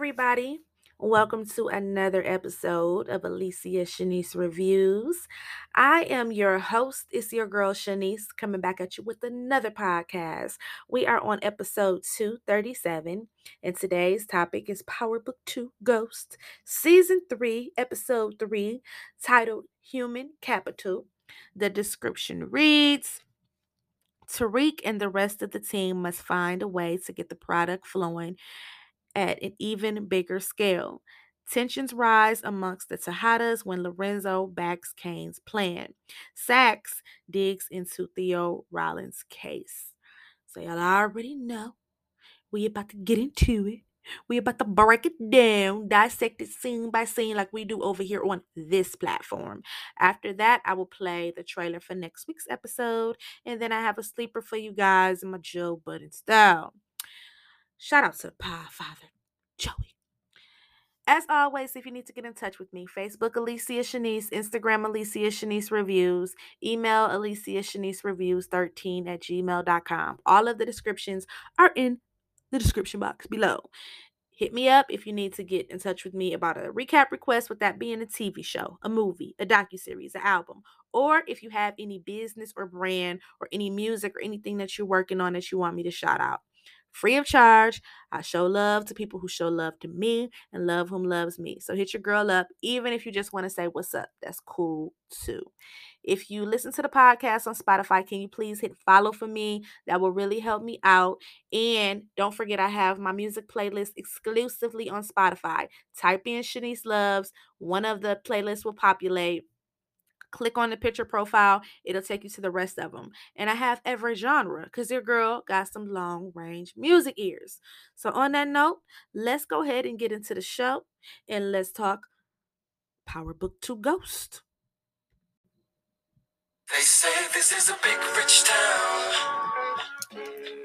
everybody. Welcome to another episode of Alicia Shanise Reviews. I am your host. It's your girl Shanise coming back at you with another podcast. We are on episode 237, and today's topic is Power Book 2 Ghost, Season 3, Episode 3, titled Human Capital. The description reads Tariq and the rest of the team must find a way to get the product flowing at an even bigger scale. Tensions rise amongst the Tejadas when Lorenzo backs Cane's plan. Saxe digs into Theo Rollins' case. So y'all already know we about to get into it. We about to break it down, dissect it scene by scene like we do over here on this platform. After that, I will play the trailer for next week's episode, and then I have a sleeper for you guys in my Joe Budden style. Shout out to the Pod Father, Joey. As always, if you need to get in touch with me, Facebook Alicia Shanise, Instagram Alicia Shanise Reviews, email Alicia Shanise Reviews 13 at gmail.com. All of the descriptions are in the description box below. Hit me up if you need to get in touch with me about a recap request, with that being a TV show, a movie, a docuseries, an album, or if you have any business or brand or any music or anything that you're working on that you want me to shout out free of charge. I show love to people who show love to me and love whom loves me. So hit your girl up, even if you just want to say what's up. That's cool too. If you listen to the podcast on Spotify, can you please hit follow for me? That will really help me out. And don't forget, I have my music playlist exclusively on Spotify. Type in Shanise Loves, one of the playlists will populate click on the picture profile it'll take you to the rest of them and i have every genre because your girl got some long range music ears. So on that note let's go ahead and get into the show and let's talk power book 2 ghost. They say this is a big rich town.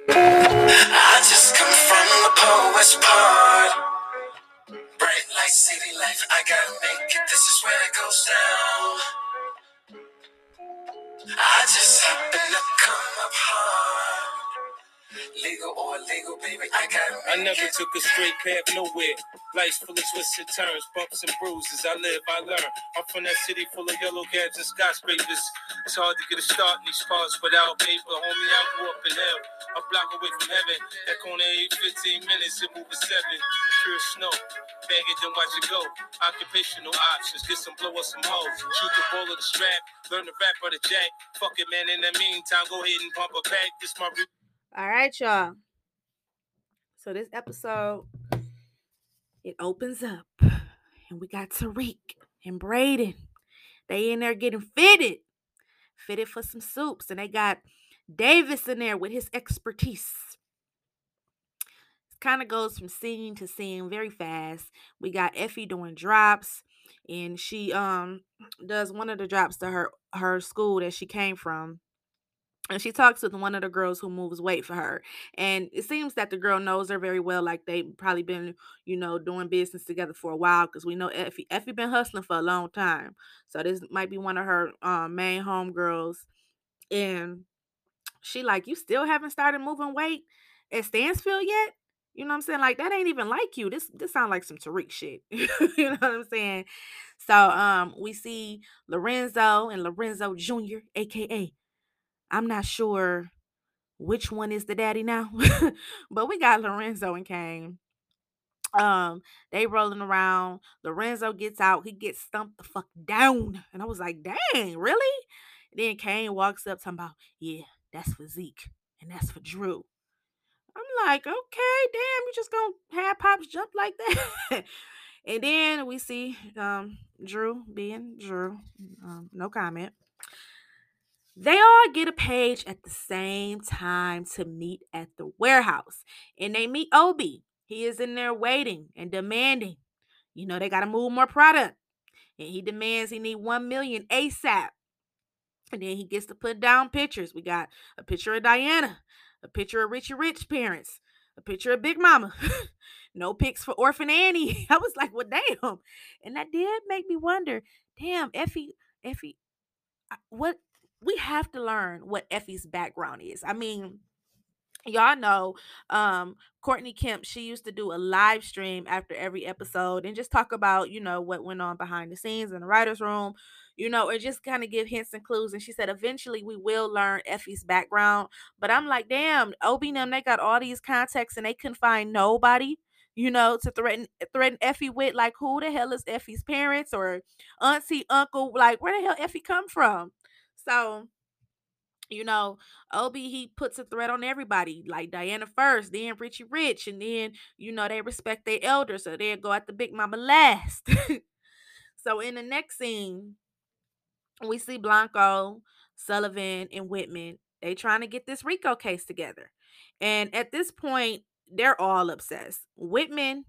I just come from the poet's part bright light city life i gotta make it. This is where it goes down I just happen to come up hard. Legal or illegal, baby, I got. I never took a straight path nowhere. Life's full of twists and turns, bumps and bruises. I live, I learn. I'm from that city full of yellow cabs and skyscrapers. It's hard to get a start in these parts without paper. Homie, I grew up in hell. A block away from heaven. That corner ain't 15 minutes, it move at 7. Pure snow. Bag it, then watch it go. Occupational options. Get some blow or some hoes. Shoot the ball of the strap. Learn the rap or the jack. Fuck it, man. In the meantime, go ahead and pump a pack. This my. Re- all right y'all so this episode it opens up and we got Tariq and Brayden. They in there getting fitted, fitted for some soups, and they got Davis in there with his expertise. Kind of goes from scene to scene very fast. We got Effie doing drops, and she um does one of the drops to her her school that she came from and she talks with one of the girls who moves weight for her and it seems that the girl knows her very well like they probably been you know doing business together for a while because we know effie effie been hustling for a long time so this might be one of her um, main home girls and she like you still haven't started moving weight at stansfield yet you know what I'm saying? Like that ain't even like you. This this sounds like some Tariq shit. you know what I'm saying? So um we see Lorenzo and Lorenzo Jr., aka I'm not sure which one is the daddy now, but we got Lorenzo and Cane. Um, they rolling around. Lorenzo gets out. He gets stumped the fuck down, and I was like, "Dang, really?" then Cane walks up, talking about, "Yeah, that's for Zeke, and that's for Dru." Like, "Okay, damn, you just gonna have pops jump like that?" and then we see um Dru being Dru. Um, no comment. They all get a page at the same time to meet at the warehouse. And they meet Obi. He is in there waiting and demanding. You know, they got to move more product. And he demands he need 1 million ASAP. And then he gets to put down pictures. We got a picture of Diana, a picture of Richie Rich parents, a picture of Big Mama. no pics for Orphan Annie. I was like, well, damn. And that did make me wonder, damn, Effie, Effie, what we have to learn what Effie's background is. I mean, y'all know um Courtney Kemp, she used to do a live stream after every episode and just talk about, you know, what went on behind the scenes in the writer's room, you know, or just kind of give hints and clues. And she said, eventually we will learn Effie's background. But I'm like, damn, Obi and them, they got all these contacts and they couldn't find nobody, you know, to threaten threaten Effie with. Like, who the hell is Effie's parents or auntie, uncle? Like, where the hell Effie come from? So you know, Obi he puts a threat on everybody, like Diana first, then Richie Rich, and then you know they respect their elders, so they'll go at the Big Mama last. so in the next scene, we see Blanco, Sullivan, and Whitman. They trying to get this Rico case together, and at this point, they're all obsessed. Whitman,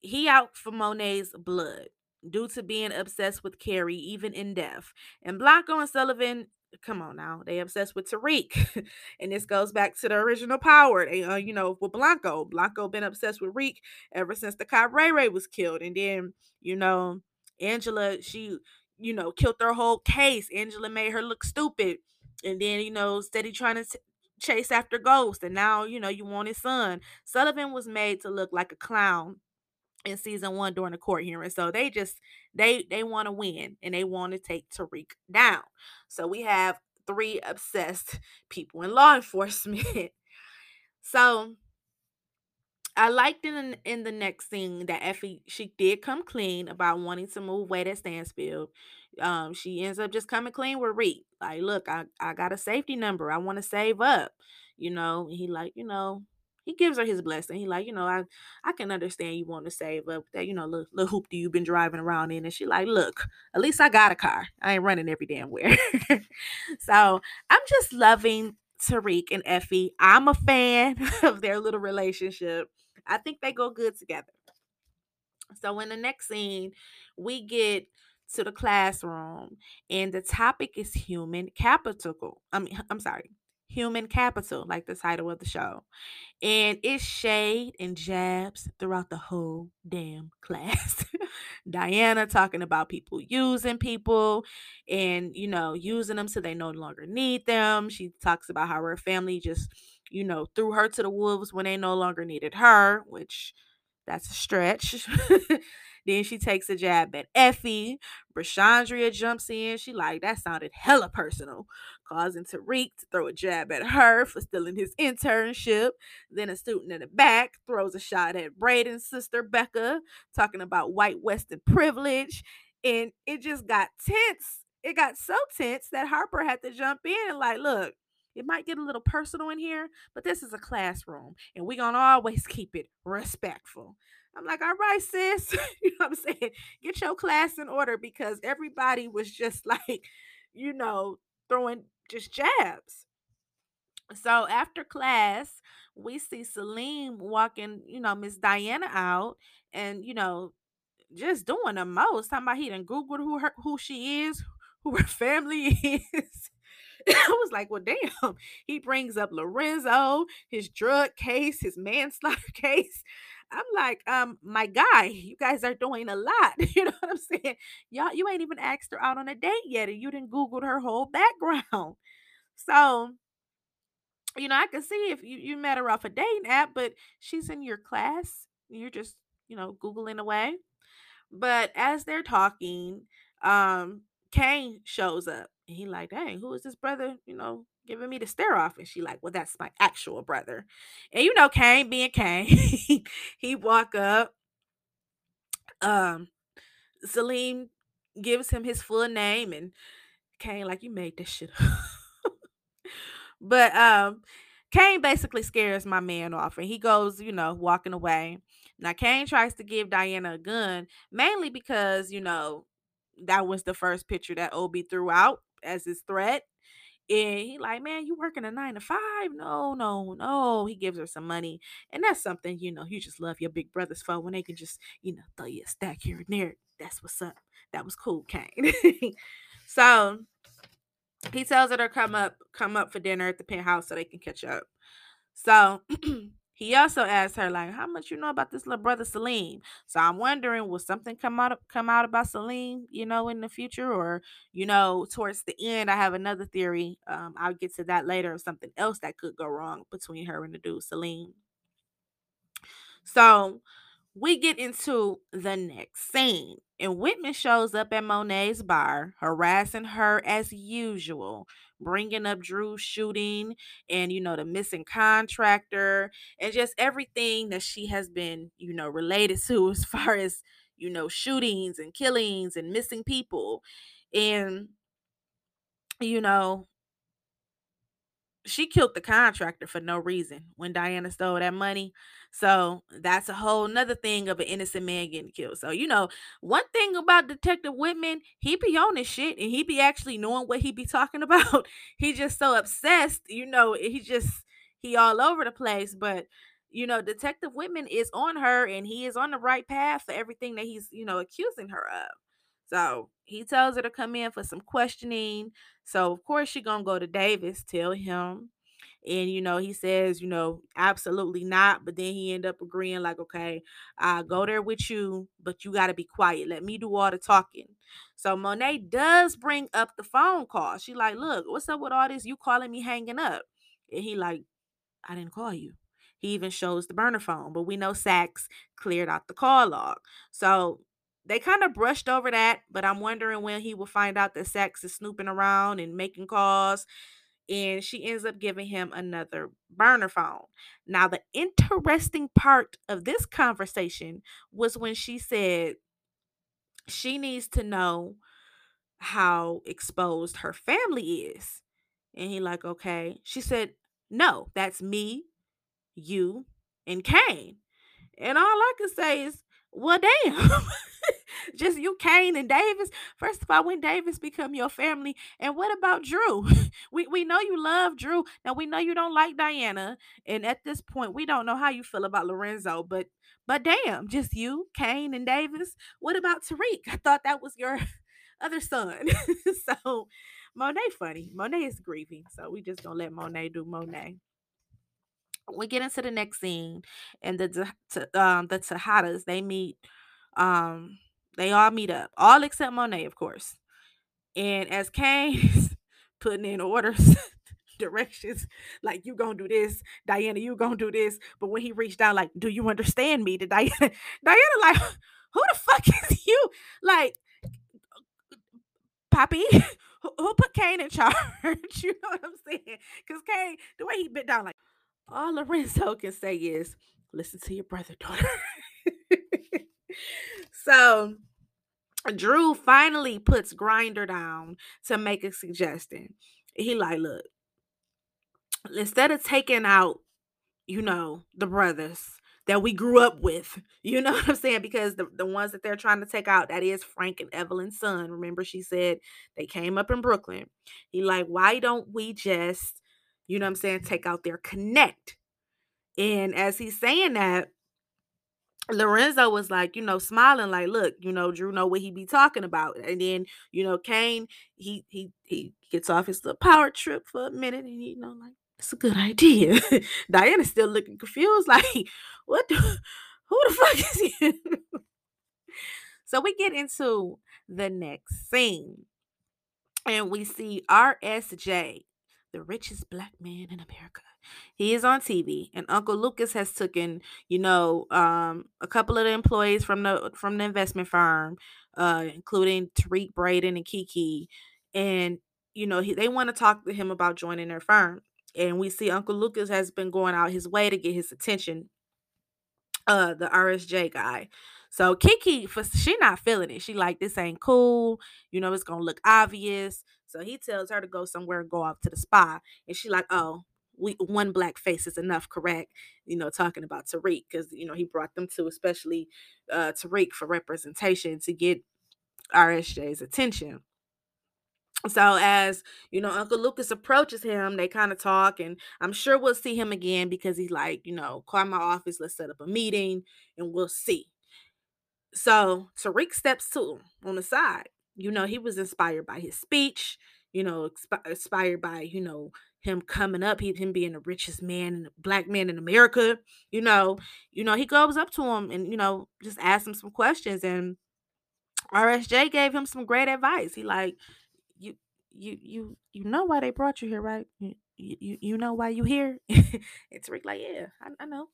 he out for Monet's blood due to being obsessed with Carrie, even in death. And Blanco and Sullivan, come on now, they obsessed with Tariq. and this goes back to the original power. They, uh, you know, with Blanco. Blanco been obsessed with Reek ever since the cop Ray Ray was killed. And then, you know, Angela, she, you know, killed their whole case. Angela made her look stupid. And then, you know, steady trying to t- chase after Ghost. And now, you know, you want his son. Sullivan was made to look like a clown in season one during the court hearing. So they just they they want to win and they want to take Tariq down. So we have three obsessed people in law enforcement. so I liked in in the next scene that Effie she did come clean about wanting to move away at Stansfield. Um, she ends up just coming clean with Reek. Like, look, I, I got a safety number. I want to save up. You know, he like, you know, he gives her his blessing. He like, you know, I I can understand you want to save up that, you know, little, little hoopty you've been driving around in. And she like, look, at least I got a car. I ain't running every damn where. so I'm just loving Tariq and Effie. I'm a fan of their little relationship. I think they go good together. So in the next scene, we get to the classroom and the topic is human capital. I mean, I'm sorry, human capital, like the title of the show. And it's shade and jabs throughout the whole damn class. Diana talking about people using people and, you know, using them so they no longer need them. She talks about how her family just, you know, threw her to the wolves when they no longer needed her, which that's a stretch. then she takes a jab at Effie. Brushaundria jumps in. She like, that sounded hella personal, causing Tariq to throw a jab at her for stealing his internship. Then a student in the back throws a shot at Brayden's sister Becca, talking about white Western privilege. And it just got tense. It got so tense that Harper had to jump in and like, look, it might get a little personal in here, but this is a classroom and we're going to always keep it respectful. I'm like, all right, sis, you know what I'm saying? Get your class in order because everybody was just like, you know, throwing just jabs. So after class, we see Salim walking, you know, Miss Diana out and, you know, just doing the most. Talking about he done Googled who her who she is, who her family is. I was like, well, damn. He brings up Lorenzo, his drug case, his manslaughter case. I'm like, um, my guy, you guys are doing a lot. You know what I'm saying? Y'all, you ain't even asked her out on a date yet, and you didn't Googled her whole background. So, you know, I can see if you, you met her off a dating app, but she's in your class. You're just, you know, Googling away. But as they're talking, um, Cane shows up and he like, dang, who is this brother? You know, giving me the stare off. And she like, well, that's my actual brother. And you know, Cane being Cane, he walk up. Um, Salim gives him his full name, and Cane like, you made this shit but um, Cane basically scares my man off, and he goes, you know, walking away. Now Cane tries to give Diana a gun, mainly because you know that was the first picture that Obi threw out as his threat. And he like, man, you working a nine to five? No, no, no. He gives her some money. And that's something, you know, you just love your big brothers for when they can just, you know, throw you a stack here and there. That's what's up. That was cool, Cane. so he tells her to come up, come up for dinner at the penthouse so they can catch up. So He also asked her, like, how much you know about this little brother Salim? So I'm wondering, will something come out come out about Salim, you know, in the future? Or, you know, towards the end, I have another theory. Um, I'll get to that later of something else that could go wrong between her and the dude Salim. So we get into the next scene. And Whitman shows up at Monet's bar, harassing her as usual, bringing up Dru's shooting and, you know, the missing contractor and just everything that she has been, you know, related to as far as, you know, shootings and killings and missing people. And, you know, she killed the contractor for no reason when Diana stole that money. So that's a whole nother thing of an innocent man getting killed. So, you know, one thing about Detective Whitman, he be on his shit and he be actually knowing what he be talking about. he just so obsessed, you know, he just he all over the place. But you know, Detective Whitman is on her and he is on the right path for everything that he's, you know, accusing her of. So he tells her to come in for some questioning. So of course she gonna go to Davis, tell him. And you know, he says, you know, absolutely not. But then he end up agreeing, like, okay, I'll go there with you, but you gotta be quiet. Let me do all the talking. So Monet does bring up the phone call. She like, look, what's up with all this? You calling me hanging up. And he like, I didn't call you. He even shows the burner phone, but we know Saxe cleared out the call log. So they kind of brushed over that, but I'm wondering when he will find out that Saxe is snooping around and making calls. And she ends up giving him another burner phone. Now, the interesting part of this conversation was when she said she needs to know how exposed her family is. And he like, okay. She said, no, that's me, you, and Cane. And all I can say is, well, damn. Just you, Cane, and Davis. First of all, when Davis become your family, and what about Dru? we we know you love Dru. Now we know you don't like Diana, and at this point, we don't know how you feel about Lorenzo. But but damn, just you, Cane, and Davis. What about Tariq? I thought that was your other son. so Monet funny. Monet is grieving. So we just gonna let Monet do Monet we get into the next scene and the um the Tejadas they meet um they all meet up all except Monet of course. And as Cane's putting in orders directions like you gonna do this Diana you gonna do this. But when he reached out like do you understand me? To Diana Diana like who the fuck is you? Like Poppy who, put Cane in charge? You know what I'm saying? Because Cane the way he bit down like all Lorenzo can say is, listen to your brother, daughter. So Dru finally puts Grindr down to make a suggestion. He like, look, instead of taking out, you know, the brothers that we grew up with, you know what I'm saying? Because the, the ones that they're trying to take out, that is Frank and Evelyn's son. Remember, she said they came up in Brooklyn. He like, why don't we just you know what I'm saying, take out their connect. And as he's saying that, Lorenzo was like, you know, smiling, like, look, you know, Dru know what he be talking about. And then, you know, Cane, he he he gets off his little power trip for a minute and you know, like, it's a good idea. Diana's still looking confused, like, what the who the fuck is he? so we get into the next scene. And we see RSJ the richest black man in America. He is on TV, and Uncle Lucas has taken, you know, um, a couple of the employees from the from the investment firm, uh, including Tariq Brayden and Kiki, and you know, he, they want to talk to him about joining their firm. And we see Uncle Lucas has been going out his way to get his attention. Uh, the RSJ guy. So Kiki, for she not feeling it. She like this ain't cool. You know, it's gonna look obvious. So he tells her to go somewhere and go off to the spa. And she like, oh, we one black face is enough, correct? You know, talking about Tariq, because you know, he brought them to especially uh Tariq for representation to get RSJ's attention. So as you know, Uncle Lucas approaches him, they kind of talk, and I'm sure we'll see him again because he's like, you know, call my office, let's set up a meeting, and we'll see. So Tariq steps to him on the side you know, he was inspired by his speech. you know, expi- inspired by, you know, him coming up, he, him being the richest man, black man in America, you know, you know, he goes up to him and, you know, just asks him some questions and RSJ gave him some great advice. He like, you you you you know why they brought you here, right? You you, you know why you here? and Tariq like, yeah, I, I know.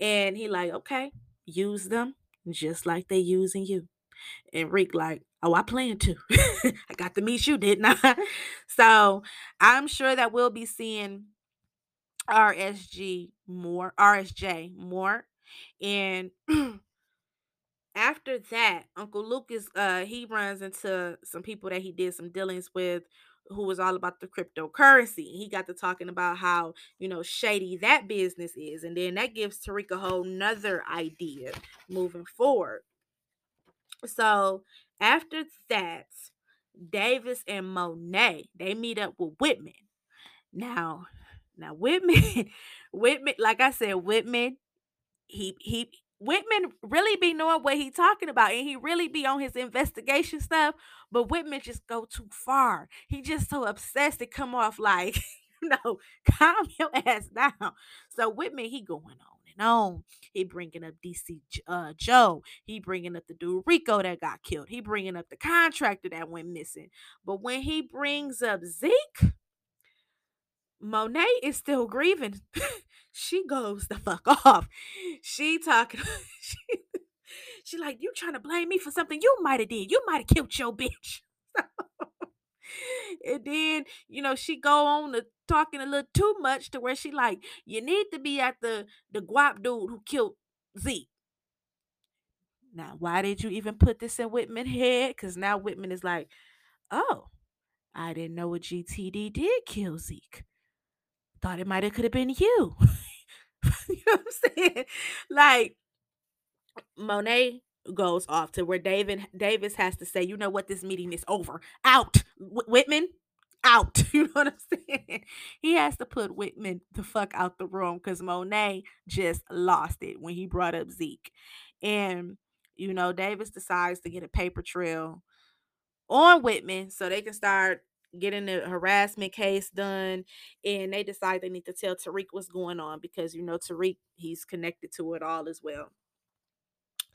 And he like, okay, use them just like they using you. And Rick like, oh, I plan to. I got to meet you, didn't I? so I'm sure that we'll be seeing RSG more, RSJ more. And after that, Uncle Lucas, uh, he runs into some people that he did some dealings with who was all about the cryptocurrency. He got to talking about how, you know, shady that business is. And then that gives Tariq a whole nother idea moving forward. So after that, Davis and Monet, they meet up with Whitman. Now, now Whitman, Whitman, like I said, Whitman, he he Whitman really be knowing what he talking about and he really be on his investigation stuff, but Whitman just go too far. He just so obsessed to come off like, you know, calm your ass down. So Whitman, he going on and on. He bringing up DC uh, Joe. He bringing up the dude Rico that got killed. He bringing up the contractor that went missing. But when he brings up Zeke, Monet is still grieving. she goes the fuck off. She talking. she, she like you trying to blame me for something you might have did. You might have killed your bitch. and then you know she go on to talking a little too much to where she like you need to be at the the guap dude who killed Zeke. Now, why did you even put this in Whitman head? Because now Whitman is like, oh, I didn't know a GTD did kill Zeke thought it might have could have been you. you know what I'm saying? Like Monet goes off to where David Davis has to say, you know what, this meeting is over. Out. Wh- Whitman, out. You know what I'm saying? He has to put Whitman the fuck out the room because Monet just lost it when he brought up Zeke. And, you know, Davis decides to get a paper trail on Whitman so they can start getting the harassment case done and they decide they need to tell Tariq what's going on because you know Tariq he's connected to it all as well.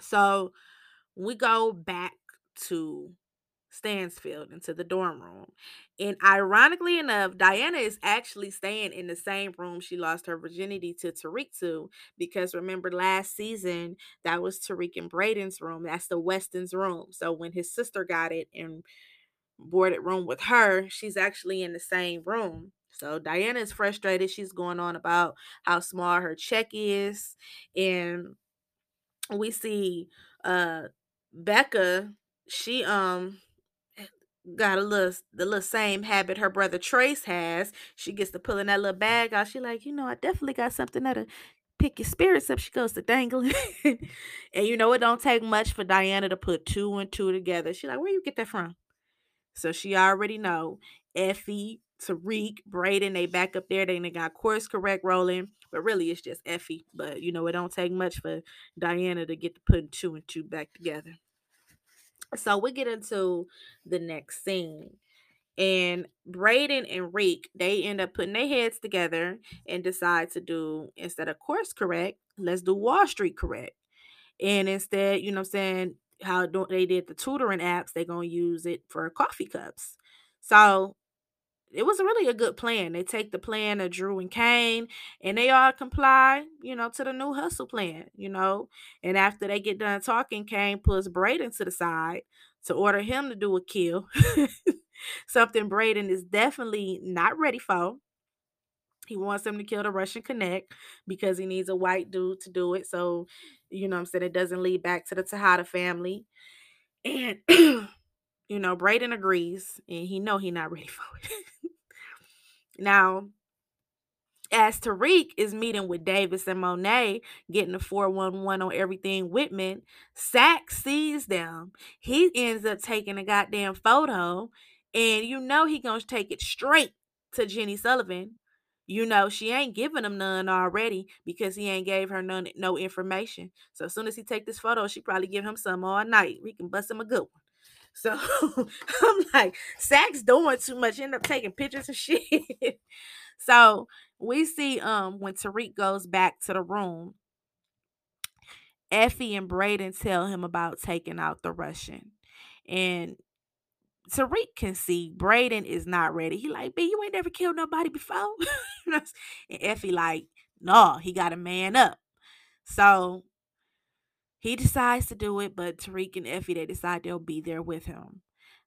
So we go back to Stansfield into the dorm room. And ironically enough, Diana is actually staying in the same room she lost her virginity to Tariq to. Because remember last season, that was Tariq and Brayden's room. That's the Weston's room. So when his sister got it and boarded room with her, she's actually in the same room. So Diana is frustrated. She's going on about how small her check is. And we see uh Becca, she um got a little the little same habit her brother Trace has. She gets to pulling that little bag out. She like, you know, I definitely got something that'll pick your spirits up. She goes to dangling. and you know, it don't take much for Diana to put two and two together. She like, where you get that from? So she already know Effie, Tariq, Brayden, they back up there. They got course correct rolling. But really it's just Effie. But you know, it don't take much for Diana to get to putting two and two back together. So we get into the next scene. And Brayden and Reek, they end up putting their heads together and decide to do instead of course correct, let's do Wall Street correct. And instead, you know I'm saying, how they did the tutoring apps, they're gonna use it for coffee cups. So it was really a good plan. They take the plan of Dru and Cane and they all comply, you know, to the new hustle plan, you know. And after they get done talking, Cane pulls Brayden to the side to order him to do a kill. Something Brayden is definitely not ready for. He wants him to kill the Russian Connect because he needs a white dude to do it. So, you know I'm saying, it doesn't lead back to the Tejada family. And you know, Brayden agrees and he know he not ready for it. now, as Tariq is meeting with Davis and Monet, getting the 411 on everything Whitman, Saxe sees them. He ends up taking a goddamn photo, and you know he gonna take it straight to Jenny Sullivan. You know she ain't giving him none already because he ain't gave her none no information. So as soon as he take this photo, she probably give him some all night. We can bust him a good one. So I'm like, Saxe doing too much, end up taking pictures and shit. so we see um when Tariq goes back to the room, Effie and Brayden tell him about taking out the Russian. And Tariq can see Brayden is not ready. He like, B, you ain't never killed nobody before. and Effie like, no, he got a man up. So he decides to do it, but Tariq and Effie, they decide they'll be there with him.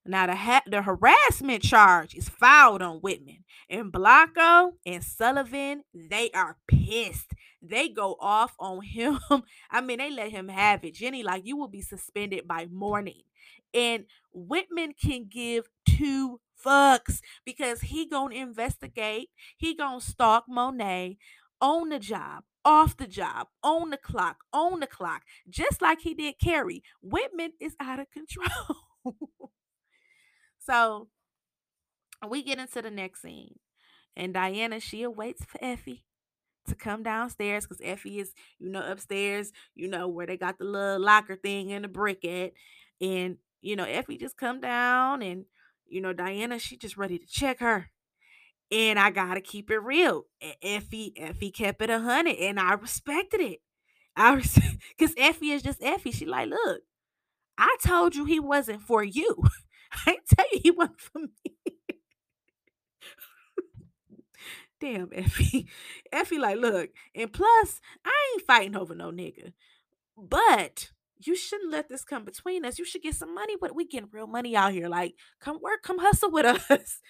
Now the ha- the harassment charge is filed on Whitman and Blanco and Sullivan. They are pissed. They go off on him. I mean, they let him have it. Jenny, like you will be suspended by morning, and Whitman can give two fucks because he gonna investigate. He gonna stalk Monet on the job, off the job, on the clock, on the clock, just like he did Carrie. Whitman is out of control. So we get into the next scene, and Diana she awaits for Effie to come downstairs because Effie is, you know, upstairs, you know, where they got the little locker thing and the brick at, and you know, Effie just come down, and you know, Diana she just ready to check her. And I gotta keep it real. Effie, Effie kept it a hundred, and I respected it. I because Effie is just Effie. She like, look, I told you he wasn't for you. I tell you he wasn't for me. Damn, Effie. Effie, like, look, and plus, I ain't fighting over no nigga. But you shouldn't let this come between us. You should get some money, but we getting real money out here. Like, come work, come hustle with us.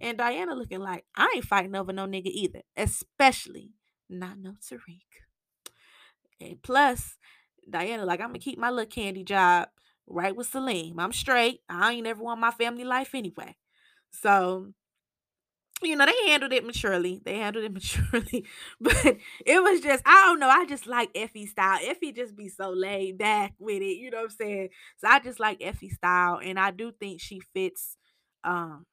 And Diana looking like, I ain't fighting over no nigga either, especially not no Tariq. And plus, Diana, like, I'm gonna keep my little candy job right with Salim. I'm straight. I ain't ever want my family life anyway. So, you know, they handled it maturely. They handled it maturely. But it was just, I don't know. I just like Effie style. Effie just be so laid back with it. You know what I'm saying? So I just like Effie style. And I do think she fits um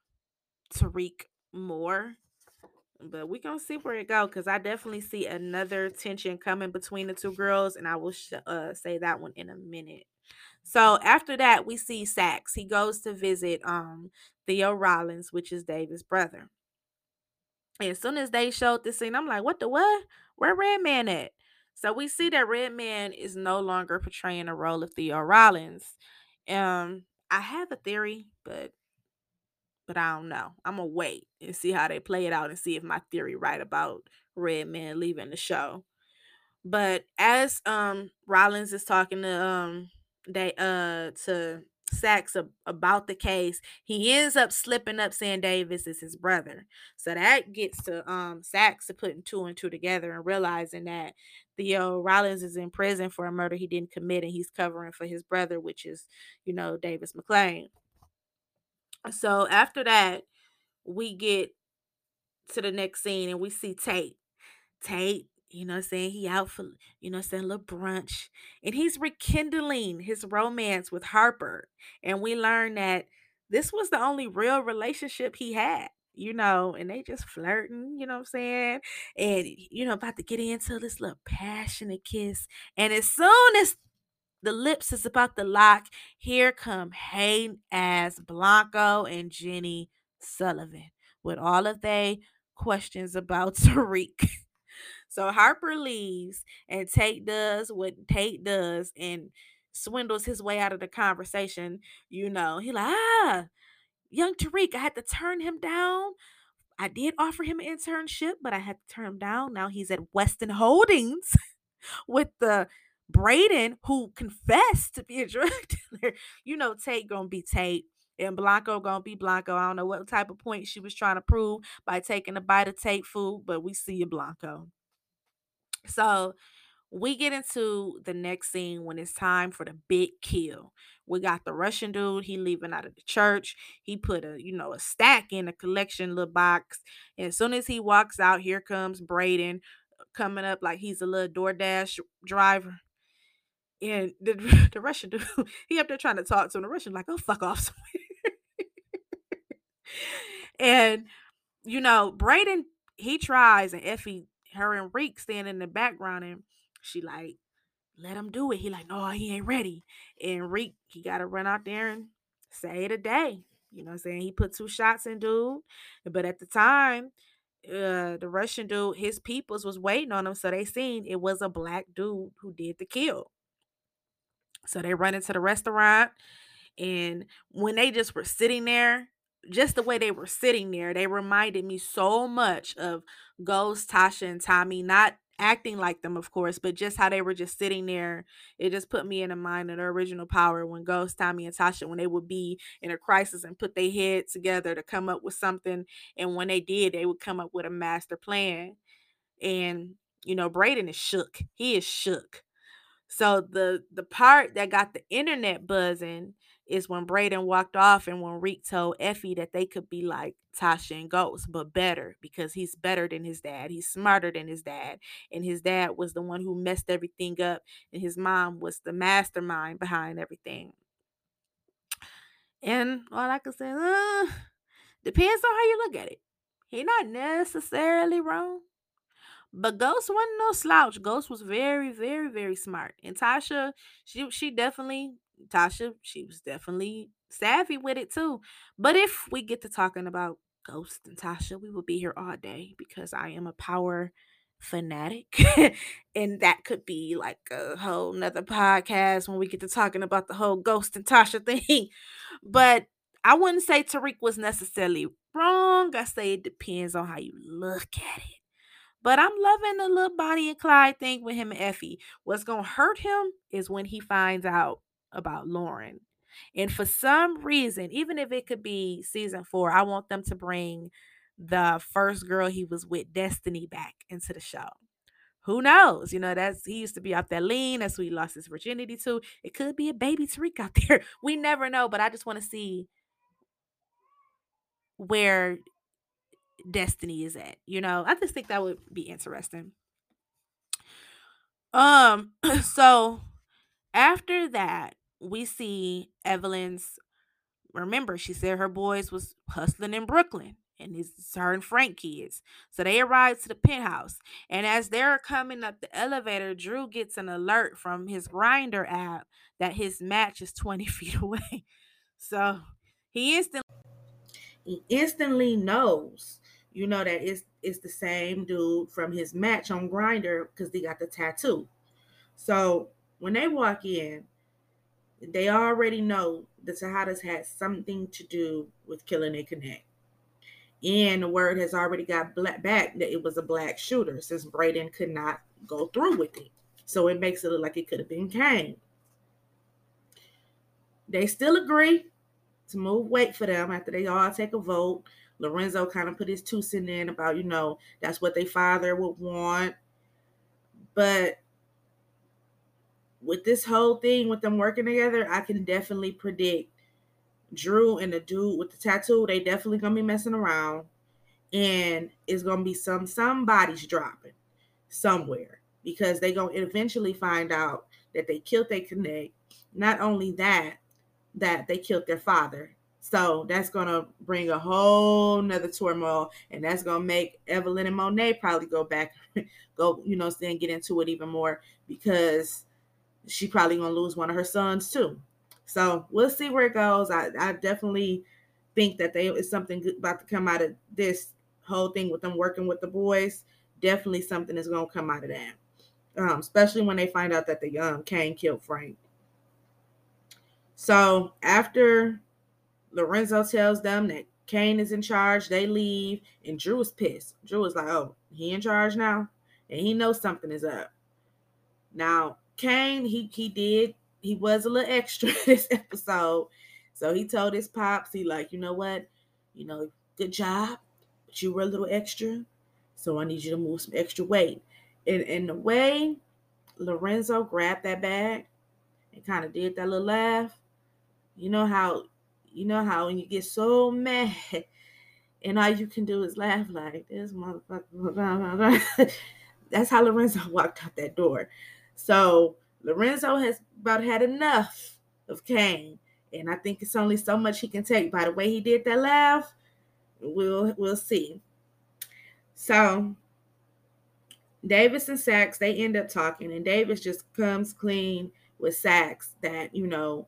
Tariq more. But we gonna see where it go because I definitely see another tension coming between the two girls, and I will sh- uh, say that one in a minute. So after that, we see Saxe. He goes to visit um Theo Rollins, which is David's brother. And as soon as they showed this scene, I'm like, what the what? Where Redman at? So we see that Redman is no longer portraying the role of Theo Rollins. Um, I have a theory, but but I don't know. I'm gonna wait and see how they play it out and see if my theory right about Redman leaving the show. But as um Rollins is talking to um they uh to Saxe about the case, he ends up slipping up saying Davis is his brother. So that gets to um Saxe to putting two and two together and realizing that Theo Rollins is in prison for a murder he didn't commit and he's covering for his brother, which is, you know, Davis MacLean. So after that, we get to the next scene and we see Tate. Tate you know I'm saying? He out for, you know saying, a little brunch. And he's rekindling his romance with Harper. And we learn that this was the only real relationship he had, you know, and they just flirting, you know I'm saying? And, you know, about to get into this little passionate kiss. And as soon as the lips is about to lock, here come hating ass Blanco and Jenny Sullivan with all of their questions about Tariq. So Harper leaves and Tate does what Tate does and swindles his way out of the conversation. You know, he like, ah, young Tariq, I had to turn him down. I did offer him an internship, but I had to turn him down. Now he's at Weston Holdings with the Brayden who confessed to be a drug dealer. You know, Tate gonna be Tate and Blanco gonna be Blanco. I don't know what type of point she was trying to prove by taking a bite of Tate food, but we see you, Blanco. So we get into the next scene when it's time for the big kill. We got the Russian dude, he leaving out of the church. He put a, you know, a stack in a collection little box. And as soon as he walks out, here comes Brayden uh, coming up like he's a little DoorDash driver. And the, the Russian dude, he up there trying to talk to him. The Russian like, oh fuck off and you know, Brayden he tries and Effie her and Reek stand in the background and she like, let him do it. He like, no, he ain't ready. And Reek, he gotta run out there and say it a day. You know what I'm saying? He put two shots in dude. But at the time, uh the Russian dude, his peoples was waiting on him. So they seen it was a black dude who did the kill. So they run into the restaurant. And when they just were sitting there, just the way they were sitting there, they reminded me so much of Ghost, Tasha, and Tommy. Not acting like them, of course, but just how they were just sitting there. It just put me in the mind of the original power when Ghost, Tommy, and Tasha, when they would be in a crisis and put their head together to come up with something. And when they did, they would come up with a master plan. And, you know, Brayden is shook. He is shook. So the the part that got the internet buzzing is when Brayden walked off and when Reek told Effie that they could be like Tasha and Ghost, but better because he's better than his dad. He's smarter than his dad. And his dad was the one who messed everything up, and his mom was the mastermind behind everything. And all I can say, uh, depends on how you look at it. He not necessarily wrong. But Ghost wasn't no slouch. Ghost was very, very, very smart. And Tasha, she she definitely Tasha, she was definitely savvy with it too. But if we get to talking about Ghost and Tasha, we will be here all day because I am a power fanatic. and that could be like a whole nother podcast when we get to talking about the whole Ghost and Tasha thing. But I wouldn't say Tariq was necessarily wrong. I say it depends on how you look at it. But I'm loving the little Bonnie and Clyde thing with him and Effie. What's gonna hurt him is when he finds out about Lauren. And for some reason, even if it could be season four, I want them to bring the first girl he was with, Destiny, back into the show. Who knows? You know, that's he used to be out that lean. That's who he lost his virginity to. It could be a baby Tariq out there. We never know, but I just want to see where Destiny is at. You know, I just think that would be interesting. Um, so after that, we see Evelyn's remember she said her boys was hustling in Brooklyn and it's her and Frank kids. So they arrive to the penthouse. And as they're coming up the elevator, Dru gets an alert from his Grindr app that his match is 20 feet away. So he instantly he instantly knows, you know, that it's it's the same dude from his match on Grindr because they got the tattoo. So when they walk in, they already know the Tejadas had something to do with killing a connect. And the word has already got black back that it was a black shooter since Brayden could not go through with it. So it makes it look like it could have been Cane. They still agree to move weight for them after they all take a vote. Lorenzo kind of put his two cent in about, you know, that's what their father would want. But with this whole thing with them working together, I can definitely predict Dru and the dude with the tattoo, they definitely gonna be messing around. And it's gonna be some somebody's dropping somewhere because they gonna eventually find out that they killed their connect. Not only that, that they killed their father. So that's gonna bring a whole nother turmoil, and that's gonna make Evelyn and Monet probably go back, go, you know, then get into it even more because she probably gonna lose one of her sons too. So we'll see where it goes. I, I definitely think that they is something about to come out of this whole thing with them working with the boys. Definitely something is gonna come out of that. Um, especially when they find out that the um Cane killed Frank. So after Lorenzo tells them that Cane is in charge, they leave, and Dru is pissed. Dru is like, "Oh, he in charge now, and he knows something is up." Now Cane, he he did he was a little extra this episode. So he told his pops, he like, you know what? You know, good job, but you were a little extra. So I need you to move some extra weight. And in the way Lorenzo grabbed that bag and kind of did that little laugh, you know how you know how when you get so mad and all you can do is laugh like this motherfucker. That's how Lorenzo walked out that door. So Lorenzo has about had enough of Cane. And I think it's only so much he can take. By the way he did that laugh, we'll we'll see. So Davis and Saxe, they end up talking, and Davis just comes clean with Saxe that, you know,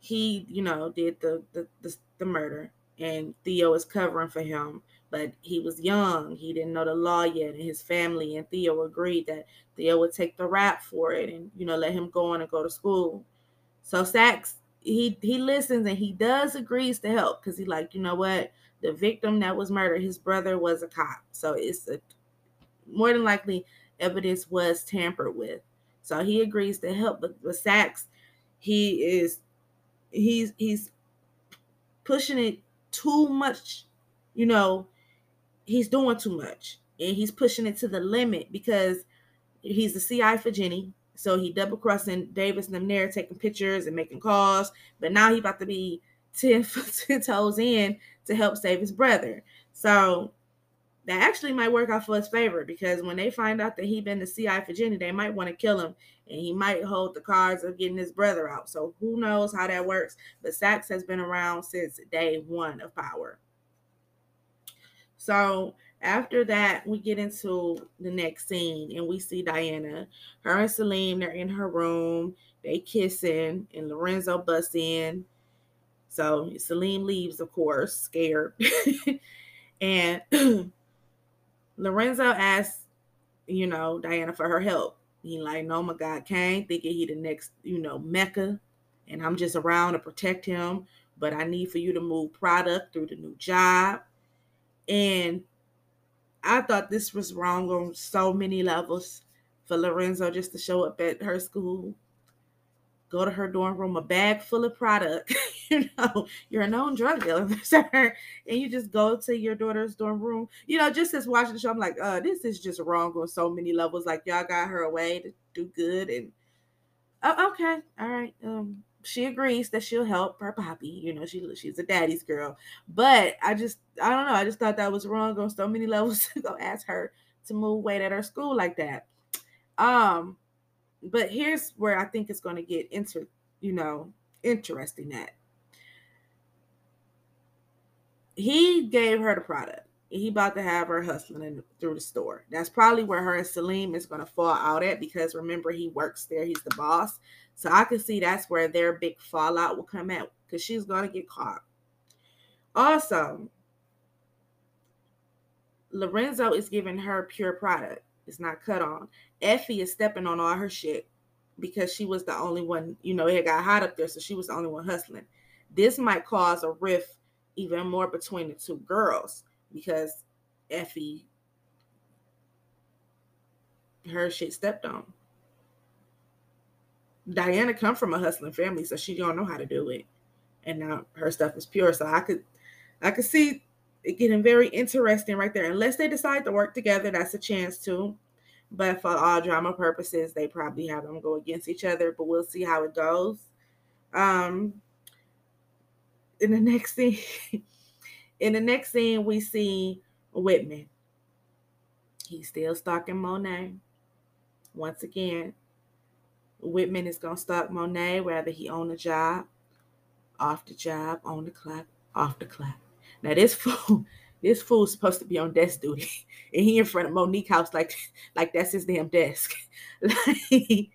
he, you know, did the the, the, the murder and Theo is covering for him. But he was young. He didn't know the law yet, and his family and Theo agreed that Theo would take the rap for it and you know let him go on and go to school. So Saxe he he listens and he does agrees to help because he like you know what the victim that was murdered his brother was a cop so it's a, more than likely evidence was tampered with so he agrees to help but with Saxe he is he's he's pushing it too much you know he's doing too much and he's pushing it to the limit because he's the CI for Jenny so he double crossing Davis and them there, taking pictures and making calls. But now he about to be 10, 10 toes in to help save his brother. So that actually might work out for his favor because when they find out that he been the CI for Jenny, they might want to kill him and he might hold the cards of getting his brother out. So who knows how that works? But Saxe has been around since day one of power. So after that, we get into the next scene and we see Diana. Her and Salim, they're in her room, they kissing, and Lorenzo busts in. So Salim leaves, of course, scared. and Lorenzo asks, you know, Diana for her help. He like, no, my God, Cane, thinking he the next, you know, Mecca, and I'm just around to protect him. But I need for you to move product through the new job. And I thought this was wrong on so many levels for Lorenzo just to show up at her school, go to her dorm room, a bag full of product. you know, you're a known drug dealer, sir, and you just go to your daughter's dorm room. You know, just as watching the show, I'm like, uh, this is just wrong on so many levels. Like y'all got her away to do good, and oh, okay, all right, um, she agrees that she'll help her poppy. You know, she she's a daddy's girl. But I just I don't know. I just thought that was wrong on so many levels to go ask her to move weight at her school like that. Um, but here's where I think it's going to get inter, you know, interesting. That he gave her the product. He about to have her hustling in, through the store. That's probably where her and Salim is going to fall out at because remember he works there. He's the boss. So I can see that's where their big fallout will come at because she's going to get caught. Also, Lorenzo is giving her pure product. It's not cut on. Effie is stepping on all her shit because she was the only one, you know, it got hot up there, so she was the only one hustling. This might cause a rift even more between the two girls because Effie, her shit stepped on. Diana come from a hustling family, so she don't know how to do it. And now her stuff is pure. So I could I could see it getting very interesting right there. Unless they decide to work together, that's a chance too. But for all drama purposes, they probably have them go against each other. But we'll see how it goes. Um in the next scene, in the next scene, we see Whitman. He's still stalking Monet. Once again, Whitman is gonna stalk Monet, whether he own the job, off the job, on the clock, off the clock. Now this fool, this fool's supposed to be on desk duty, and he in front of Monique house like like that's his damn desk. like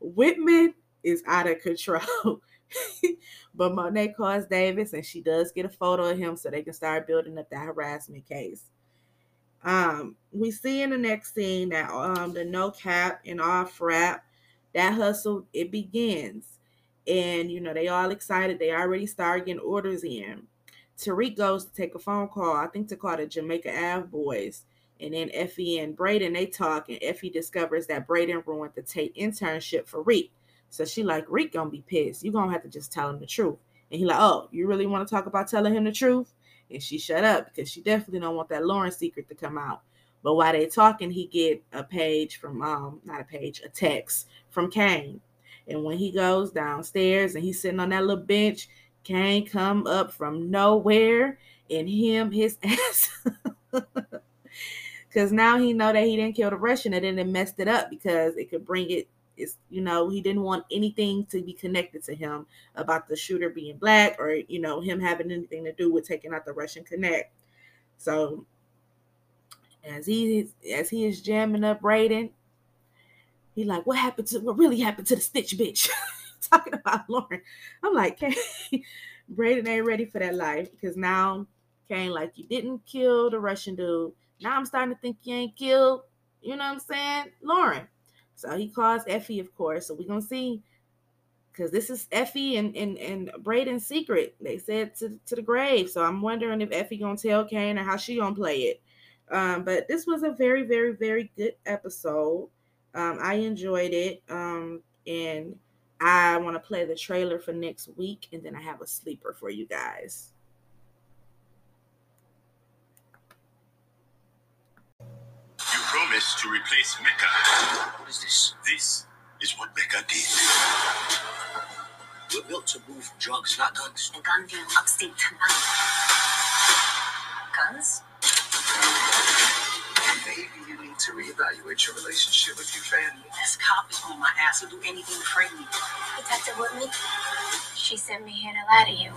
Whitman is out of control. but Monet calls Davis, and she does get a photo of him so they can start building up that harassment case. Um, we see in the next scene that um the no cap and off frat that hustle it begins. And you know they all excited. They already start getting orders in. Tariq goes to take a phone call. I think to call the jamaica ave boys. And then effie and Brayden they talk. And effie discovers that Brayden ruined the tate internship for reek. So she like reek gonna be pissed. You gonna have to just tell him the truth. And he like oh you really want to talk about telling him the truth? And she shut up because she definitely don't want that lauren secret to come out but while they talking, he get a page from um not a page, a text from Cane. And when he goes downstairs and he's sitting on that little bench, Cane come up from nowhere and him his ass. Cause now he know that he didn't kill the Russian and then it messed it up because it could bring it. It's you know he didn't want anything to be connected to him about the shooter being black or you know him having anything to do with taking out the Russian connect. So as he as he is jamming up Brayden, he like, what happened to what really happened to the stitch bitch? talking about Lauren. I'm like, Cane, Brayden ain't ready for that life because now Cane, like, you didn't kill the Russian dude. Now I'm starting to think you ain't killed, you know what I'm saying, Lauren. So he calls Effie, of course. So we're gonna see because this is Effie and and and Brayden's secret. They said to, to the grave. So I'm wondering if Effie gonna tell Cane or how she gonna play it. Um, but this was a very, very, very good episode. Um, I enjoyed it. Um, and I want to play the trailer for next week, and then I have a sleeper for you guys. You promised to replace Mecca. What is this? This is what Mecca did. We're built to move drugs, not guns. A gun deal upstate tonight. Guns? Maybe you need to reevaluate your relationship with your family. This cop is on my ass. He'll do anything to frame me. Detective Whitney, she sent me here to lie to you.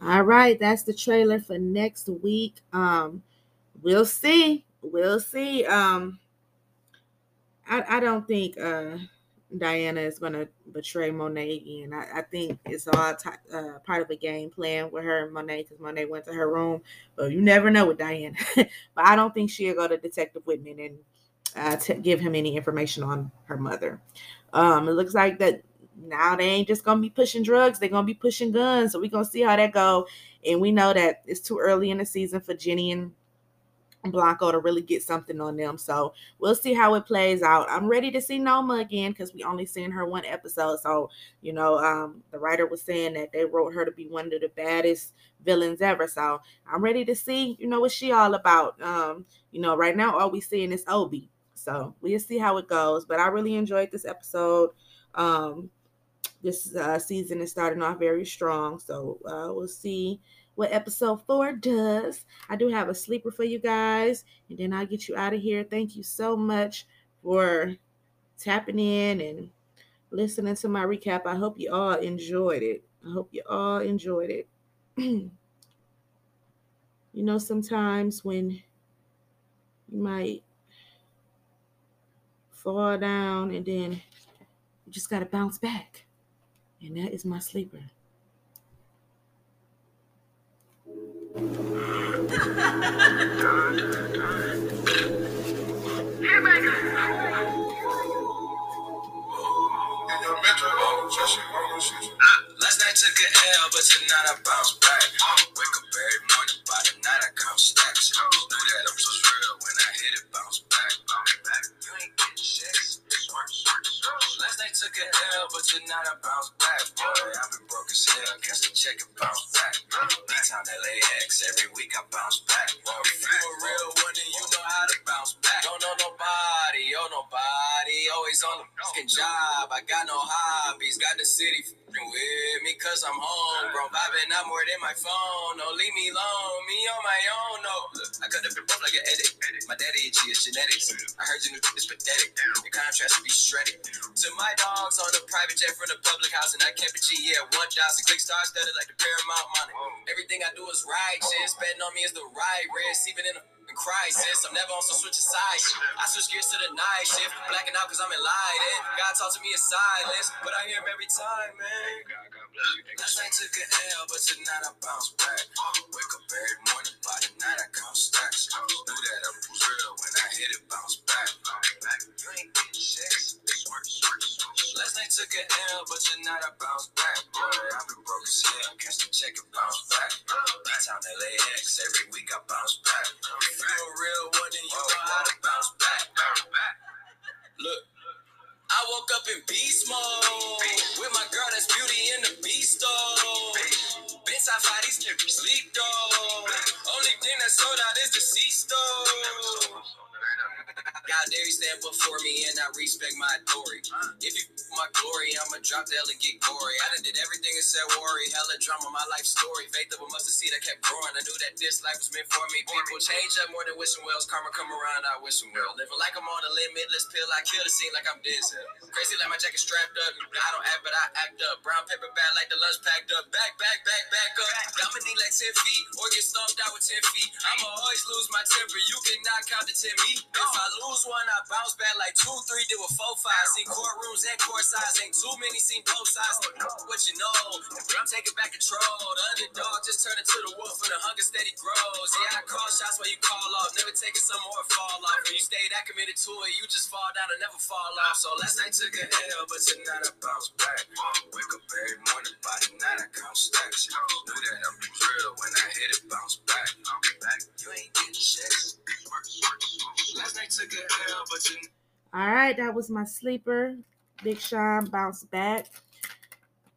All right, that's the trailer for next week. Um, we'll see. We'll see. Um, I I don't think uh Diana is gonna betray Monet again. I, I think it's all t- uh, part of a game plan with her and Monet because Monet went to her room. But you never know with Diana. but I don't think she'll go to Detective Whitman and uh, to give him any information on her mother. Um, it looks like that now they ain't just gonna be pushing drugs; they're gonna be pushing guns. So we're gonna see how that go. And we know that it's too early in the season for Jenny and Blanco to really get something on them. So we'll see how it plays out. I'm ready to see Noma again because we only seen her one episode. So, you know, um, the writer was saying that they wrote her to be one of the baddest villains ever. So I'm ready to see, you know, what she all about. Um, you know, right now all we seeing is Obi. So we'll see how it goes. But I really enjoyed this episode. Um, this uh, season is starting off very strong. So uh, we'll see what episode four does. I do have a sleeper for you guys, and then I'll get you out of here. Thank you so much for tapping in and listening to my recap. I hope you all enjoyed it. I hope you all enjoyed it. you know, sometimes when you might fall down and then you just got to bounce back. And that is my sleeper. Here, baby. In your mental health session. Last night took a L, but tonight I bounce back. Wake up every morning, by the night I count stacks. Knew that I'm just real when I hit it, bounce back. You ain't getting checks. Last night took a L, but tonight I bounce back. Boy, I've been broke as hell, catch the check and bounce back. D-Town LAX, every week I bounce back. You a real one, then you know how to bounce back. Don't nobody, oh nobody, always on the fucking job. I got no hobbies, got the city with me cause I'm home, bro. Vibing out more than my phone. No, leave me alone, me on my own. No, look, I cut up the rope like an edit. My daddy itchy, it's genetics. I heard you knew it's pathetic. Your contrast should be shredded. To my dogs on a private jet from the public house, and I kept it G, yeah, 1,000 click stars studded like the Paramount money. Everything I do is righteous. Betting on me is the right risk, even in a f***ing crisis. I'm never on some switching sides. I switch gears to the night shift, blacking out cause I'm enlightened. God talks to me in silence, but I hear him every time, man. Last night took a L, but tonight I bounce back. Wake up every morning, by the night I count stacks. Knew that I was real when I hit it, bounce back. You ain't getting checks. Last night took a L, but tonight I bounce back. Boy, I've been broke as hell, catch the check and bounce back. D-Town LAX, every week I bounce back. If you a real one, then you know how to bounce back. Look. I woke up in beast mode with my girl that's beauty in the beast though. Bitch, I fight these niggas sleep though. Only thing that's sold out is the sea stove. God dare you stand before me and I respect my authority. If you my glory, I'ma drop the L and get gory. I done did everything said worry. Hella drama, my life story. Faith of a mustard seed, I kept growing. I knew that this life was meant for me. People change up more than wishing wells. Karma come around, I wish them well. Living like I'm on a limitless pill. I kill the scene like I'm Denzel. Crazy like my jacket strapped up. I don't act, but I act up. Brown paper bag like the lunch packed up. Back, back, back, back up. Dominate like 10 feet or get stomped out with 10 feet. I'ma always lose my temper. You cannot count to 10 me. If I lose one, I bounce back like two, three, do a four, five. Seen courtrooms and court sides, ain't too many, seen both sides. What you know, I'm taking back control. The underdog just turned into the wolf, and the hunger steady grows. Yeah, I call shots where you call off, never taking some more fall off. When you stay that committed to it, you just fall down and never fall off. So last night took a L, but tonight I bounce back. Wake up every morning, by the night I count stacks. Knew that I'm the drill when I hit it, bounce back. back. You ain't getting checks. Last night took a L, but tonight. All right, that was my sleeper. Big Sean bounce back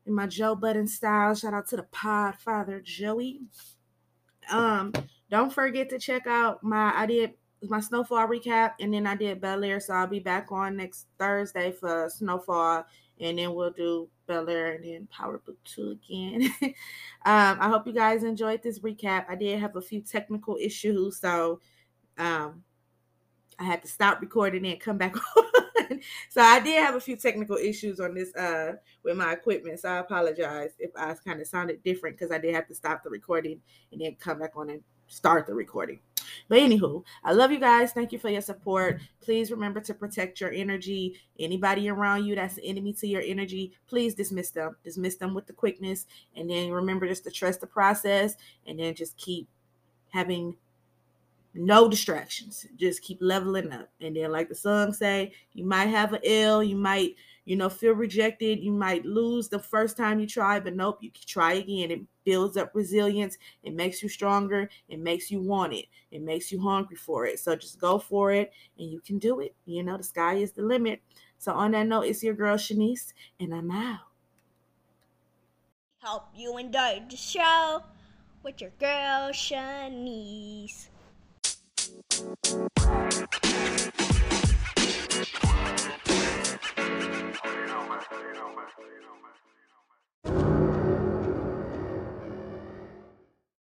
in my Joe Budden style. Shout out to the pod father Joey. Um, don't forget to check out my I did my snowfall recap and then I did Bel Air. So I'll be back on next Thursday for snowfall and then we'll do Bel Air and then Power Book 2 again. um, I hope you guys enjoyed this recap. I did have a few technical issues, so um I had to stop recording and come back. so I did have a few technical issues on this uh with my equipment. So I apologize if I kind of sounded different because I did have to stop the recording and then come back on and start the recording. But anywho, I love you guys. Thank you for your support. Please remember to protect your energy. Anybody around you that's an enemy to your energy, please dismiss them. Dismiss them with the quickness. And then remember just to trust the process and then just keep having no distractions. Just keep leveling up. And then, like the song say, you might have an L, you might, you know, feel rejected, you might lose the first time you try, but nope, you can try again. It builds up resilience, it makes you stronger, it makes you want it, it makes you hungry for it. So just go for it and you can do it. You know, the sky is the limit. So on that note, it's your girl Shanise, and I'm out. Hope you enjoyed the show with your girl Shanise.